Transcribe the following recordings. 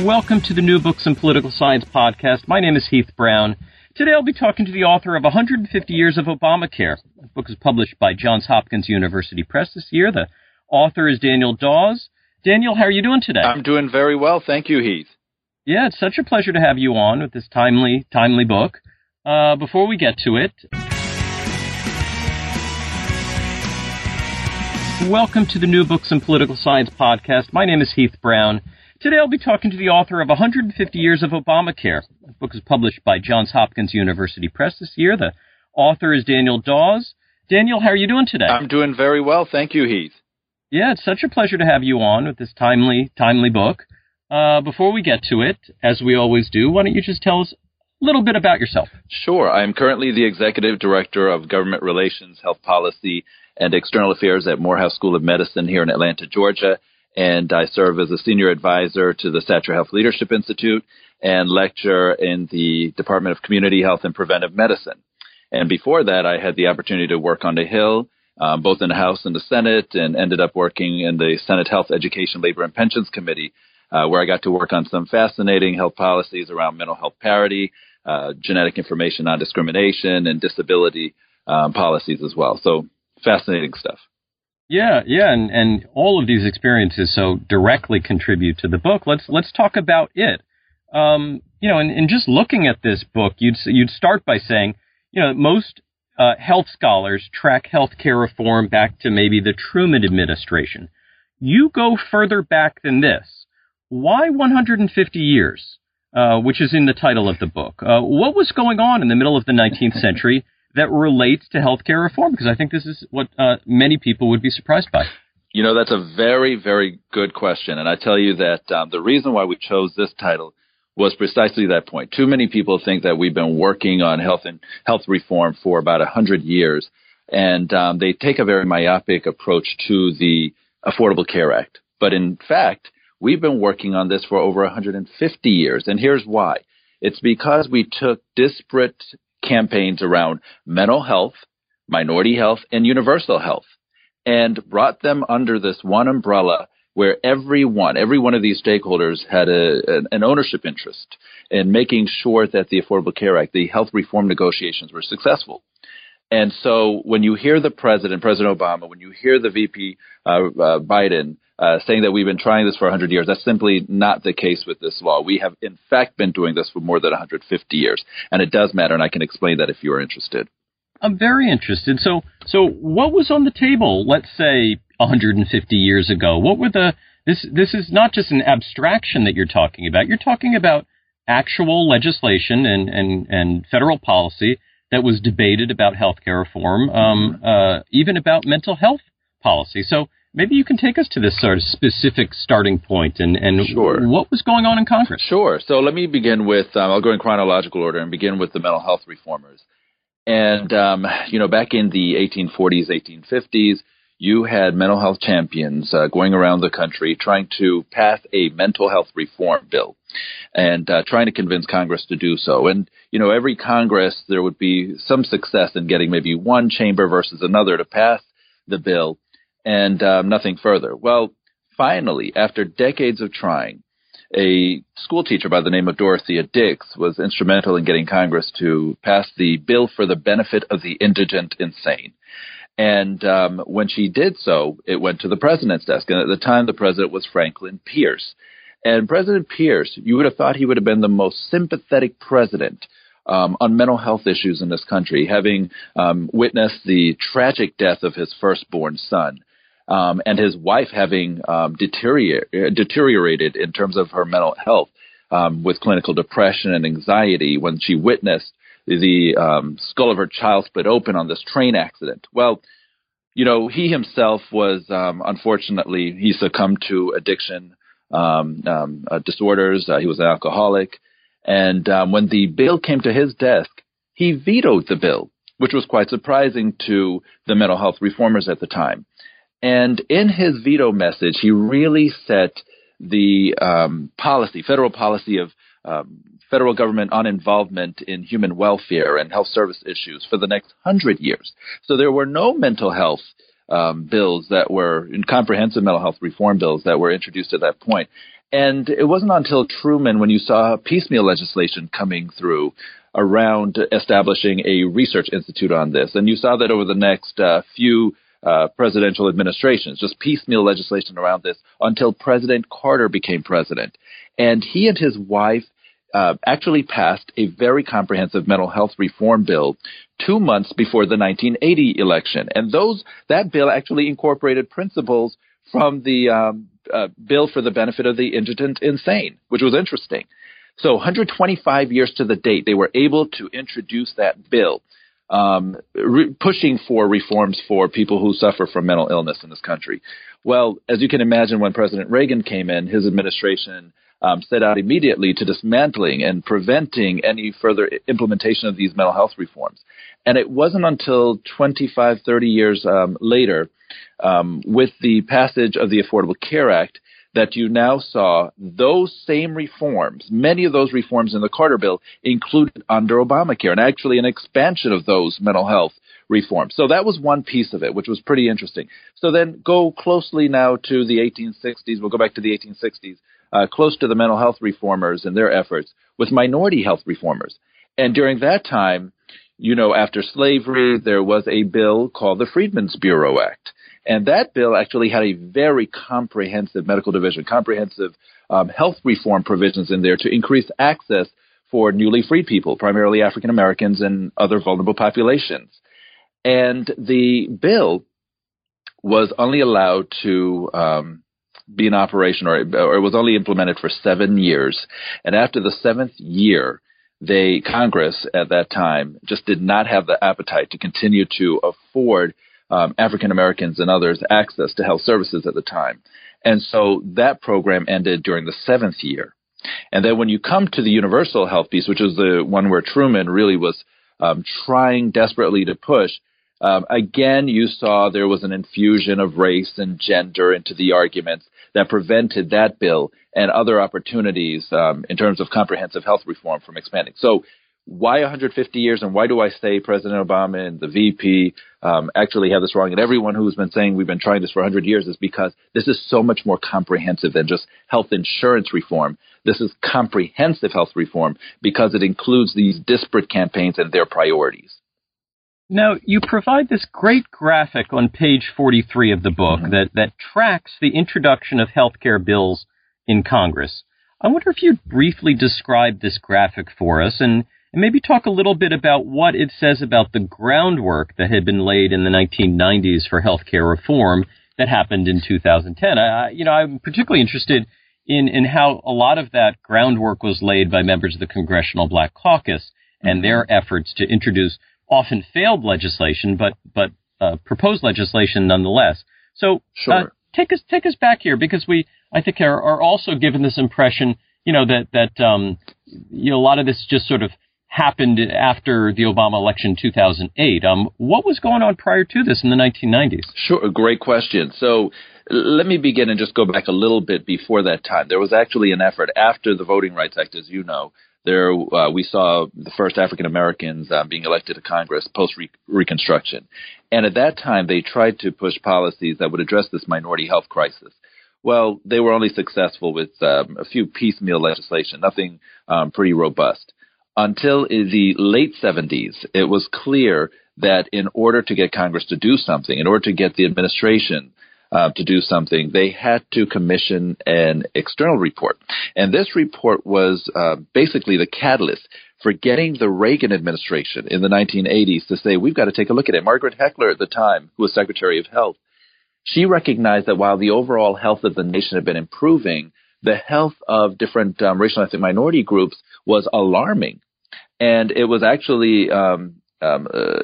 Welcome to the New Books in Political Science podcast. My name is Heath Brown. Today I'll be talking to the author of 150 Years of Obamacare. The book is published by Johns Hopkins University Press this year. The author is Daniel Dawes. Daniel, how are you doing today? I'm doing very well. Thank you, Heath. Yeah, it's such a pleasure to have you on with this timely, timely book. Uh, before we get to it, welcome to the New Books in Political Science podcast. My name is Heath Brown. Today I'll be talking to the author of 150 Years of Obamacare. The book is published by Johns Hopkins University Press this year. The author is Daniel Dawes. Daniel, how are you doing today? I'm doing very well. Thank you, Heath. Yeah, it's such a pleasure to have you on with this timely, timely book. Uh, before we get to it, as we always do, why don't you just tell us a little bit about yourself? Sure. I'm currently the Executive Director of Government Relations, Health Policy, and External Affairs at Morehouse School of Medicine here in Atlanta, Georgia and I serve as a senior advisor to the Satcher Health Leadership Institute and lecture in the Department of Community Health and Preventive Medicine. And before that, I had the opportunity to work on the Hill, um, both in the House and the Senate, and ended up working in the Senate Health, Education, Labor, and Pensions Committee, uh, where I got to work on some fascinating health policies around mental health parity, uh, genetic information non discrimination, and disability um, policies as well. So fascinating stuff. Yeah, yeah, and, and all of these experiences so directly contribute to the book. Let's let's talk about it. Um, you know, and, and just looking at this book, you'd you'd start by saying, you know, most uh, health scholars track healthcare reform back to maybe the Truman administration. You go further back than this. Why 150 years? Uh, which is in the title of the book. Uh, what was going on in the middle of the 19th century that relates to healthcare reform? Because I think this is what uh, many people would be surprised by. You know, that's a very, very good question. And I tell you that um, the reason why we chose this title was precisely that point. Too many people think that we've been working on health and health reform for about a hundred years, and um, they take a very myopic approach to the Affordable Care Act. But in fact, we've been working on this for over 150 years, and here's why. It's because we took disparate campaigns around mental health, minority health, and universal health, and brought them under this one umbrella where everyone, every one of these stakeholders had a, an ownership interest in making sure that the Affordable Care Act, the health reform negotiations were successful. And so when you hear the president, President Obama, when you hear the VP uh, uh, Biden uh, saying that we've been trying this for 100 years. That's simply not the case with this law. We have, in fact, been doing this for more than 150 years, and it does matter, and I can explain that if you are interested. I'm very interested. So, so what was on the table? Let's say 150 years ago. What were the this this is not just an abstraction that you're talking about. You're talking about actual legislation and and and federal policy that was debated about healthcare reform, um, mm-hmm. uh, even about mental health policy. So Maybe you can take us to this sort of specific starting point and, and sure. what was going on in Congress. Sure. So let me begin with, um, I'll go in chronological order and begin with the mental health reformers. And, um, you know, back in the 1840s, 1850s, you had mental health champions uh, going around the country trying to pass a mental health reform bill and uh, trying to convince Congress to do so. And, you know, every Congress, there would be some success in getting maybe one chamber versus another to pass the bill and um, nothing further. Well, finally, after decades of trying, a school teacher by the name of Dorothea Dix was instrumental in getting Congress to pass the Bill for the Benefit of the Indigent Insane. And um, when she did so, it went to the president's desk. And at the time, the president was Franklin Pierce. And President Pierce, you would have thought he would have been the most sympathetic president um, on mental health issues in this country, having um, witnessed the tragic death of his firstborn son um, and his wife having um, deterior- deteriorated in terms of her mental health um, with clinical depression and anxiety when she witnessed the um, skull of her child split open on this train accident. Well, you know, he himself was um, unfortunately he succumbed to addiction um, um, uh, disorders. Uh, he was an alcoholic. And um, when the bill came to his desk, he vetoed the bill, which was quite surprising to the mental health reformers at the time. And in his veto message, he really set the um, policy, federal policy of um, federal government on involvement in human welfare and health service issues for the next hundred years. So there were no mental health um, bills that were comprehensive mental health reform bills that were introduced at that point. And it wasn't until Truman when you saw piecemeal legislation coming through around establishing a research institute on this. And you saw that over the next uh, few uh, presidential administrations, just piecemeal legislation around this until President Carter became president. And he and his wife uh, actually passed a very comprehensive mental health reform bill two months before the 1980 election, and those that bill actually incorporated principles from the um, uh, bill for the benefit of the indigent insane, which was interesting. So, 125 years to the date, they were able to introduce that bill, um, re- pushing for reforms for people who suffer from mental illness in this country. Well, as you can imagine, when President Reagan came in, his administration um, set out immediately to dismantling and preventing any further implementation of these mental health reforms. And it wasn't until 25, 30 years um, later, um, with the passage of the Affordable Care Act, that you now saw those same reforms, many of those reforms in the Carter bill included under Obamacare, and actually an expansion of those mental health reforms. So that was one piece of it, which was pretty interesting. So then go closely now to the 1860s. We'll go back to the 1860s uh, close to the mental health reformers and their efforts with minority health reformers. And during that time, you know, after slavery, there was a bill called the Freedmen's Bureau Act. And that bill actually had a very comprehensive medical division, comprehensive um, health reform provisions in there to increase access for newly freed people, primarily African Americans and other vulnerable populations. And the bill was only allowed to um, be in operation, or, or it was only implemented for seven years. And after the seventh year, they Congress at that time just did not have the appetite to continue to afford um, African Americans and others access to health services at the time. And so that program ended during the seventh year. And then when you come to the universal health piece, which is the one where Truman really was um, trying desperately to push, um, again, you saw there was an infusion of race and gender into the arguments that prevented that bill and other opportunities um, in terms of comprehensive health reform from expanding. So, why 150 years, and why do I say President Obama and the VP um, actually have this wrong? And everyone who's been saying we've been trying this for 100 years is because this is so much more comprehensive than just health insurance reform. This is comprehensive health reform because it includes these disparate campaigns and their priorities. Now, you provide this great graphic on page 43 of the book mm-hmm. that, that tracks the introduction of health care bills in Congress. I wonder if you'd briefly describe this graphic for us and, and maybe talk a little bit about what it says about the groundwork that had been laid in the 1990s for health care reform that happened in 2010. I, you know, I'm particularly interested in, in how a lot of that groundwork was laid by members of the Congressional Black Caucus and mm-hmm. their efforts to introduce often failed legislation, but but uh, proposed legislation nonetheless. So uh, sure. uh, take us take us back here because we I think are, are also given this impression, you know, that that um, you know a lot of this just sort of happened after the Obama election 2008. Um, what was going on prior to this in the 1990s? Sure, great question. So let me begin and just go back a little bit before that time. There was actually an effort after the Voting Rights Act, as you know, there, uh, we saw the first African Americans uh, being elected to Congress post Reconstruction. And at that time, they tried to push policies that would address this minority health crisis. Well, they were only successful with um, a few piecemeal legislation, nothing um, pretty robust. Until the late 70s, it was clear that in order to get Congress to do something, in order to get the administration uh, to do something, they had to commission an external report. And this report was uh, basically the catalyst for getting the Reagan administration in the 1980s to say, we've got to take a look at it. Margaret Heckler at the time, who was Secretary of Health, she recognized that while the overall health of the nation had been improving, the health of different um, racial and ethnic minority groups was alarming. And it was actually um, um, uh,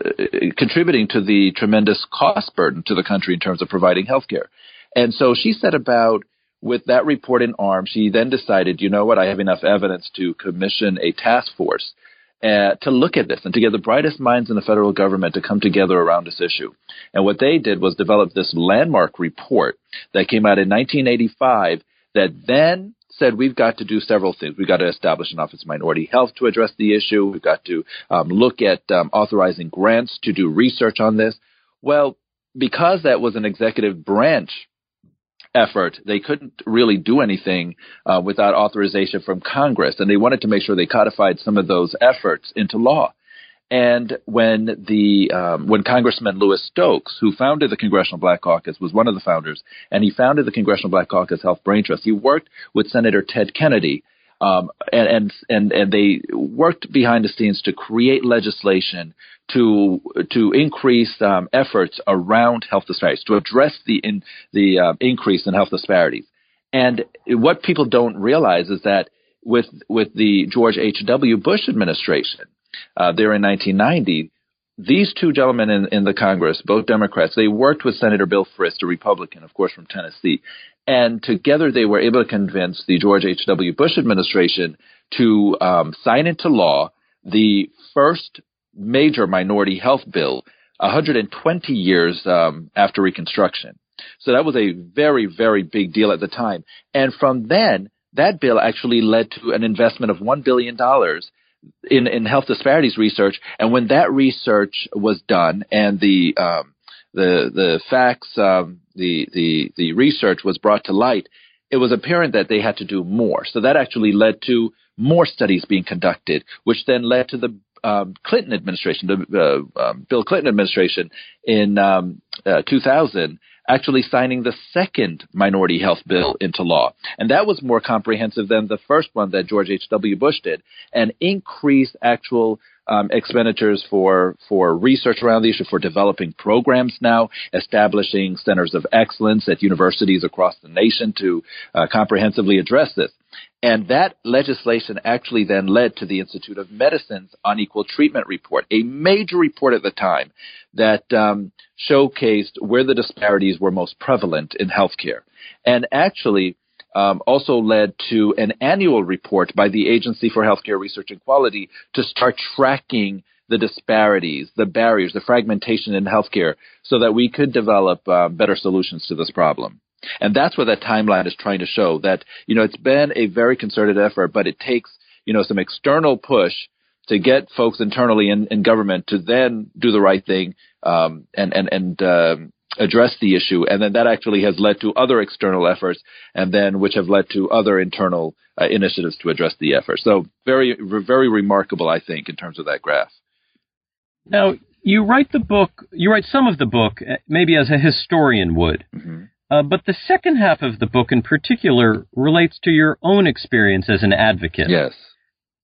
contributing to the tremendous cost burden to the country in terms of providing health care. And so she set about with that report in arm, she then decided, you know what, I have enough evidence to commission a task force uh, to look at this and to get the brightest minds in the federal government to come together around this issue. And what they did was develop this landmark report that came out in 1985 that then said we've got to do several things. We've got to establish an Office of Minority Health to address the issue. We've got to um, look at um, authorizing grants to do research on this. Well, because that was an executive branch effort, they couldn't really do anything uh, without authorization from Congress, and they wanted to make sure they codified some of those efforts into law. And when the um, when Congressman Louis Stokes, who founded the Congressional Black Caucus, was one of the founders, and he founded the Congressional Black Caucus Health Brain Trust. He worked with Senator Ted Kennedy, um, and, and and they worked behind the scenes to create legislation to to increase um, efforts around health disparities, to address the in, the uh, increase in health disparities. And what people don't realize is that with with the George H. W. Bush administration, uh, there in 1990, these two gentlemen in, in the Congress, both Democrats, they worked with Senator Bill Frist, a Republican, of course, from Tennessee, and together they were able to convince the George H. W. Bush administration to um, sign into law the first major minority health bill 120 years um, after Reconstruction. So that was a very, very big deal at the time. And from then, that bill actually led to an investment of $1 billion in, in health disparities research. And when that research was done and the, um, the, the facts, um, the, the, the research was brought to light, it was apparent that they had to do more. So that actually led to more studies being conducted, which then led to the um, Clinton administration, the uh, um, Bill Clinton administration in um, uh, 2000, actually signing the second minority health bill into law. And that was more comprehensive than the first one that George H.W. Bush did and increased actual um, expenditures for for research around the issue, for developing programs now, establishing centers of excellence at universities across the nation to uh, comprehensively address this. And that legislation actually then led to the Institute of Medicine's unequal treatment report, a major report at the time that um, showcased where the disparities were most prevalent in healthcare. And actually, um, also led to an annual report by the Agency for Healthcare Research and Quality to start tracking the disparities, the barriers, the fragmentation in healthcare so that we could develop uh, better solutions to this problem. And that's what that timeline is trying to show that, you know, it's been a very concerted effort, but it takes, you know, some external push to get folks internally in, in government to then do the right thing um, and and and um, address the issue, and then that actually has led to other external efforts, and then which have led to other internal uh, initiatives to address the effort. So very very remarkable, I think, in terms of that graph. Now you write the book, you write some of the book, uh, maybe as a historian would. Mm-hmm. Uh, but the second half of the book in particular relates to your own experience as an advocate. Yes.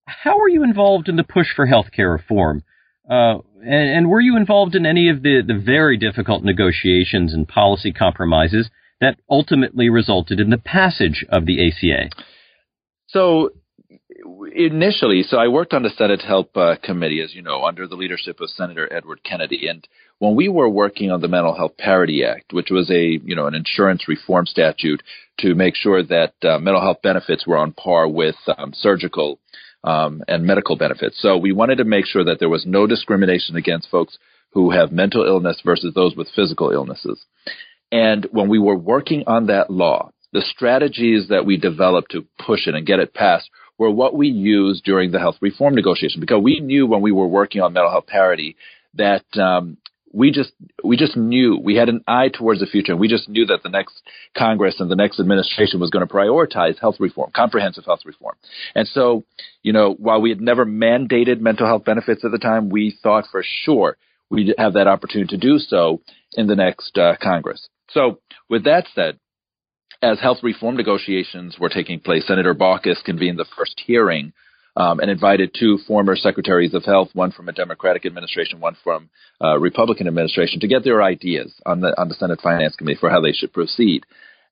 How were you involved in the push for healthcare reform? Uh, and, and, were you involved in any of the, the very difficult negotiations and policy compromises that ultimately resulted in the passage of the ACA? So, initially, so I worked on the Senate Help uh, Committee, as you know, under the leadership of Senator Edward Kennedy. And when we were working on the Mental Health Parity Act, which was a you know an insurance reform statute to make sure that uh, mental health benefits were on par with um, surgical um, and medical benefits. So we wanted to make sure that there was no discrimination against folks who have mental illness versus those with physical illnesses. And when we were working on that law, the strategies that we developed to push it and get it passed were what we used during the health reform negotiation because we knew when we were working on mental health parity that um, we just we just knew we had an eye towards the future and we just knew that the next congress and the next administration was going to prioritize health reform comprehensive health reform. And so you know while we had never mandated mental health benefits at the time we thought for sure we'd have that opportunity to do so in the next uh, congress. So with that said as health reform negotiations were taking place senator baucus convened the first hearing um, and invited two former secretaries of health, one from a Democratic administration, one from a Republican administration, to get their ideas on the on the Senate Finance Committee for how they should proceed.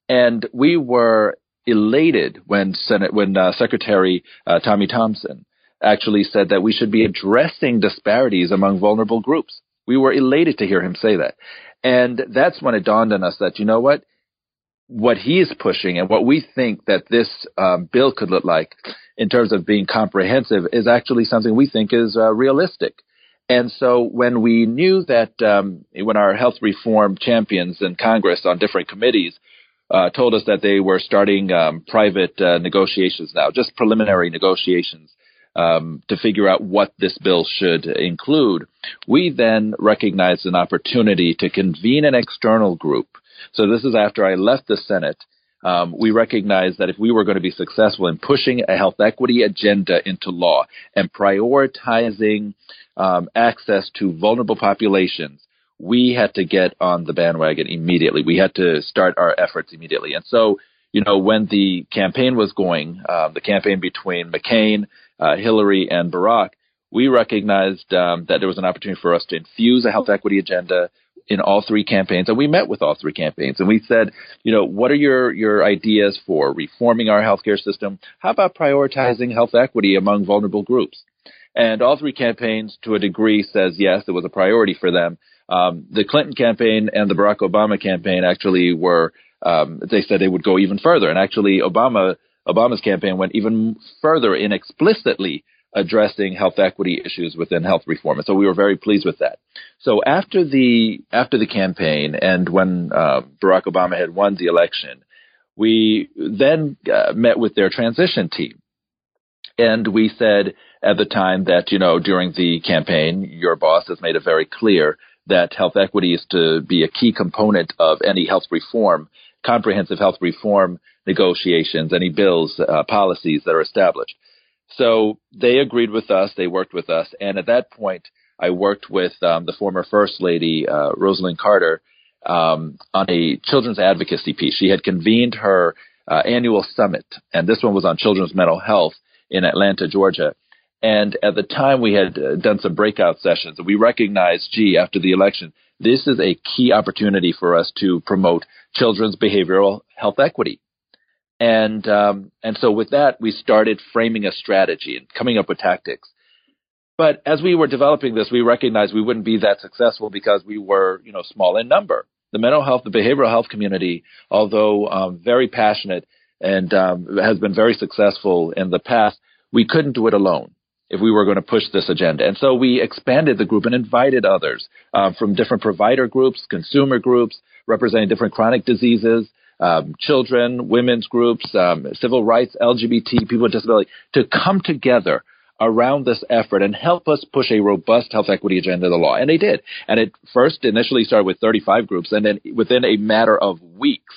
And we were elated when Senate when uh, Secretary uh, Tommy Thompson actually said that we should be addressing disparities among vulnerable groups. We were elated to hear him say that. And that's when it dawned on us that, you know what? what he is pushing and what we think that this um, bill could look like in terms of being comprehensive is actually something we think is uh, realistic. And so when we knew that um, when our health reform champions in Congress on different committees uh, told us that they were starting um, private uh, negotiations now, just preliminary negotiations um, to figure out what this bill should include, we then recognized an opportunity to convene an external group. So this is after I left the Senate. Um, we recognized that if we were going to be successful in pushing a health equity agenda into law and prioritizing um, access to vulnerable populations, we had to get on the bandwagon immediately. We had to start our efforts immediately. And so, you know, when the campaign was going, uh, the campaign between McCain, uh, Hillary, and Barack, we recognized um, that there was an opportunity for us to infuse a health equity agenda in all three campaigns, and we met with all three campaigns, and we said, you know, what are your your ideas for reforming our healthcare system? How about prioritizing health equity among vulnerable groups? And all three campaigns, to a degree, says yes, it was a priority for them. Um, the Clinton campaign and the Barack Obama campaign actually were. Um, they said they would go even further, and actually, Obama Obama's campaign went even further in explicitly addressing health equity issues within health reform. And so we were very pleased with that. So after the after the campaign and when uh, Barack Obama had won the election, we then uh, met with their transition team, and we said at the time that you know during the campaign, your boss has made it very clear that health equity is to be a key component of any health reform, comprehensive health reform negotiations, any bills, uh, policies that are established. So they agreed with us, they worked with us, and at that point, I worked with um, the former First Lady, uh, Rosalynn Carter, um, on a children's advocacy piece. She had convened her uh, annual summit, and this one was on children's mental health in Atlanta, Georgia. And at the time, we had uh, done some breakout sessions, and we recognized, gee, after the election, this is a key opportunity for us to promote children's behavioral health equity. And um, and so with that, we started framing a strategy and coming up with tactics. But as we were developing this, we recognized we wouldn't be that successful because we were, you know, small in number. The mental health, the behavioral health community, although um, very passionate and um, has been very successful in the past, we couldn't do it alone if we were going to push this agenda. And so we expanded the group and invited others um, from different provider groups, consumer groups, representing different chronic diseases, um, children, women's groups, um, civil rights, LGBT, people with disability, to come together around this effort and help us push a robust health equity agenda of the law. And they did. And it first initially started with 35 groups, and then within a matter of weeks,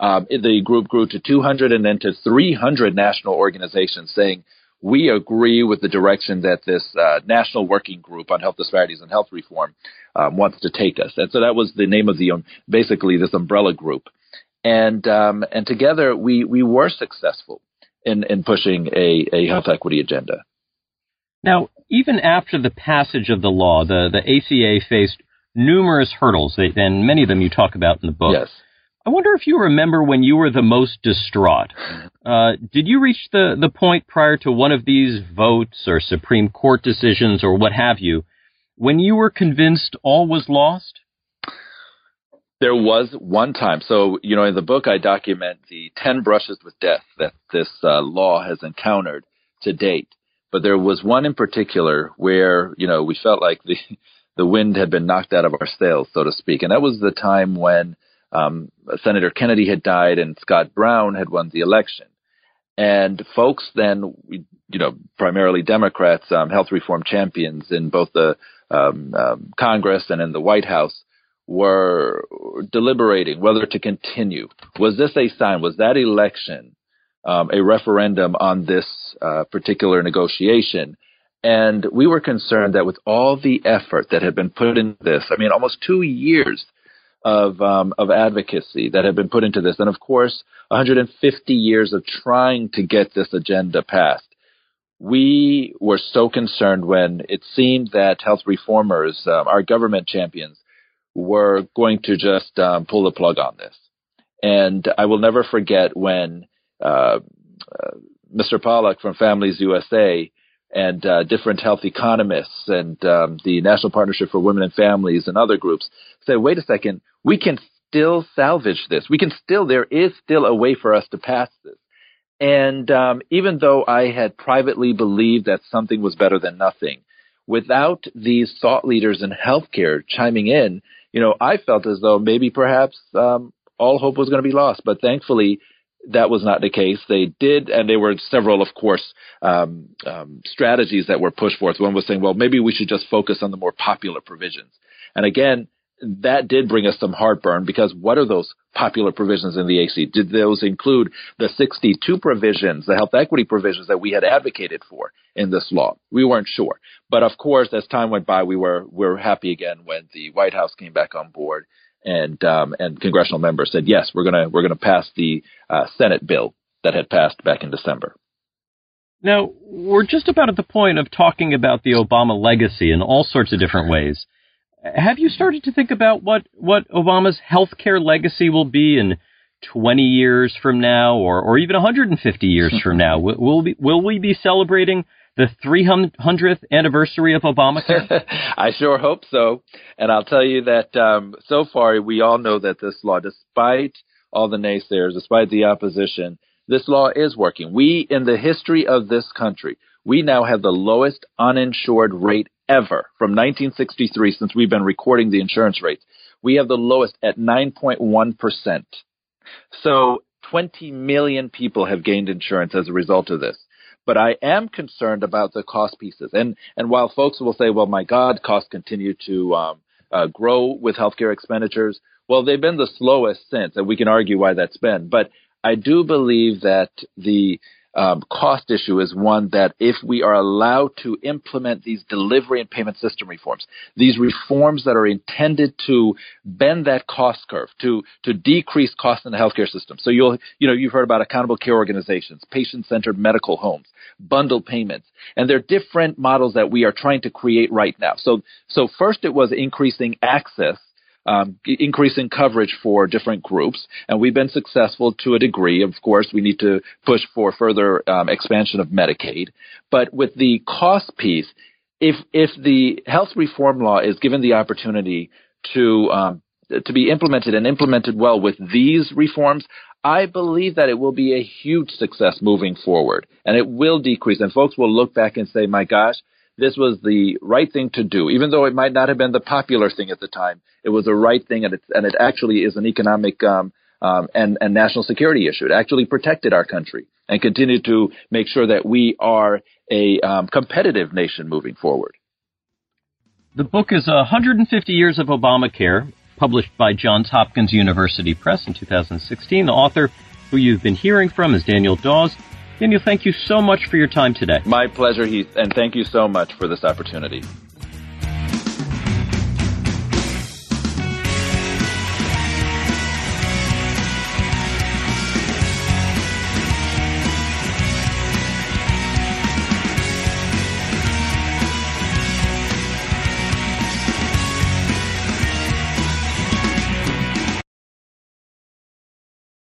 um, the group grew to 200 and then to 300 national organizations saying, we agree with the direction that this uh, national working group on health disparities and health reform um, wants to take us. And so that was the name of the um, basically this umbrella group and um, and together we we were successful in in pushing a, a health equity agenda. Now, even after the passage of the law, the the ACA faced numerous hurdles, and many of them you talk about in the book. Yes. I wonder if you remember when you were the most distraught. Uh, did you reach the, the point prior to one of these votes or Supreme Court decisions or what have you when you were convinced all was lost? There was one time. So, you know, in the book, I document the 10 brushes with death that this uh, law has encountered to date. But there was one in particular where, you know, we felt like the, the wind had been knocked out of our sails, so to speak. And that was the time when um, Senator Kennedy had died and Scott Brown had won the election. And folks then, you know, primarily Democrats, um, health reform champions in both the um, um, Congress and in the White House were deliberating whether to continue. Was this a sign? Was that election um, a referendum on this uh, particular negotiation? And we were concerned that with all the effort that had been put in this, I mean, almost two years of um, of advocacy that had been put into this, and of course, 150 years of trying to get this agenda passed. We were so concerned when it seemed that health reformers, um, our government champions, were going to just um, pull the plug on this. And I will never forget when uh, uh, Mr. Pollack from Families USA and uh, different health economists and um, the National Partnership for Women and Families and other groups said, wait a second, we can still salvage this. We can still, there is still a way for us to pass this. And um, even though I had privately believed that something was better than nothing, without these thought leaders in healthcare chiming in, you know, I felt as though maybe perhaps um, all hope was going to be lost. But thankfully, that was not the case. They did, and there were several, of course, um, um, strategies that were pushed forth. One was saying, well, maybe we should just focus on the more popular provisions. And again, that did bring us some heartburn because what are those popular provisions in the AC? Did those include the 62 provisions, the health equity provisions that we had advocated for in this law? We weren't sure. But of course, as time went by, we were, we were happy again when the White House came back on board and um, and congressional members said yes, we're gonna we're gonna pass the uh, Senate bill that had passed back in December. Now we're just about at the point of talking about the Obama legacy in all sorts of different ways. Have you started to think about what what Obama's healthcare legacy will be in 20 years from now, or or even 150 years from now? Will we will we be celebrating the 300th anniversary of Obamacare? I sure hope so. And I'll tell you that um, so far, we all know that this law, despite all the naysayers, despite the opposition, this law is working. We, in the history of this country, we now have the lowest uninsured rate ever from 1963 since we've been recording the insurance rates. We have the lowest at 9.1%. So 20 million people have gained insurance as a result of this. But I am concerned about the cost pieces. And and while folks will say, well, my God, costs continue to um, uh, grow with healthcare expenditures, well, they've been the slowest since, and we can argue why that's been. But I do believe that the um, cost issue is one that if we are allowed to implement these delivery and payment system reforms, these reforms that are intended to bend that cost curve, to to decrease costs in the healthcare system. So you'll you know you've heard about accountable care organizations, patient-centered medical homes, bundled payments, and there are different models that we are trying to create right now. So so first it was increasing access um, increasing coverage for different groups, and we've been successful to a degree. Of course, we need to push for further um, expansion of Medicaid, but with the cost piece, if if the health reform law is given the opportunity to um, to be implemented and implemented well with these reforms, I believe that it will be a huge success moving forward, and it will decrease. And folks will look back and say, "My gosh, this was the right thing to do, even though it might not have been the popular thing at the time. It was the right thing, and it, and it actually is an economic um, um, and, and national security issue. It actually protected our country and continued to make sure that we are a um, competitive nation moving forward. The book is 150 Years of Obamacare, published by Johns Hopkins University Press in 2016. The author, who you've been hearing from, is Daniel Dawes. Daniel, thank you so much for your time today. My pleasure, Heath, and thank you so much for this opportunity.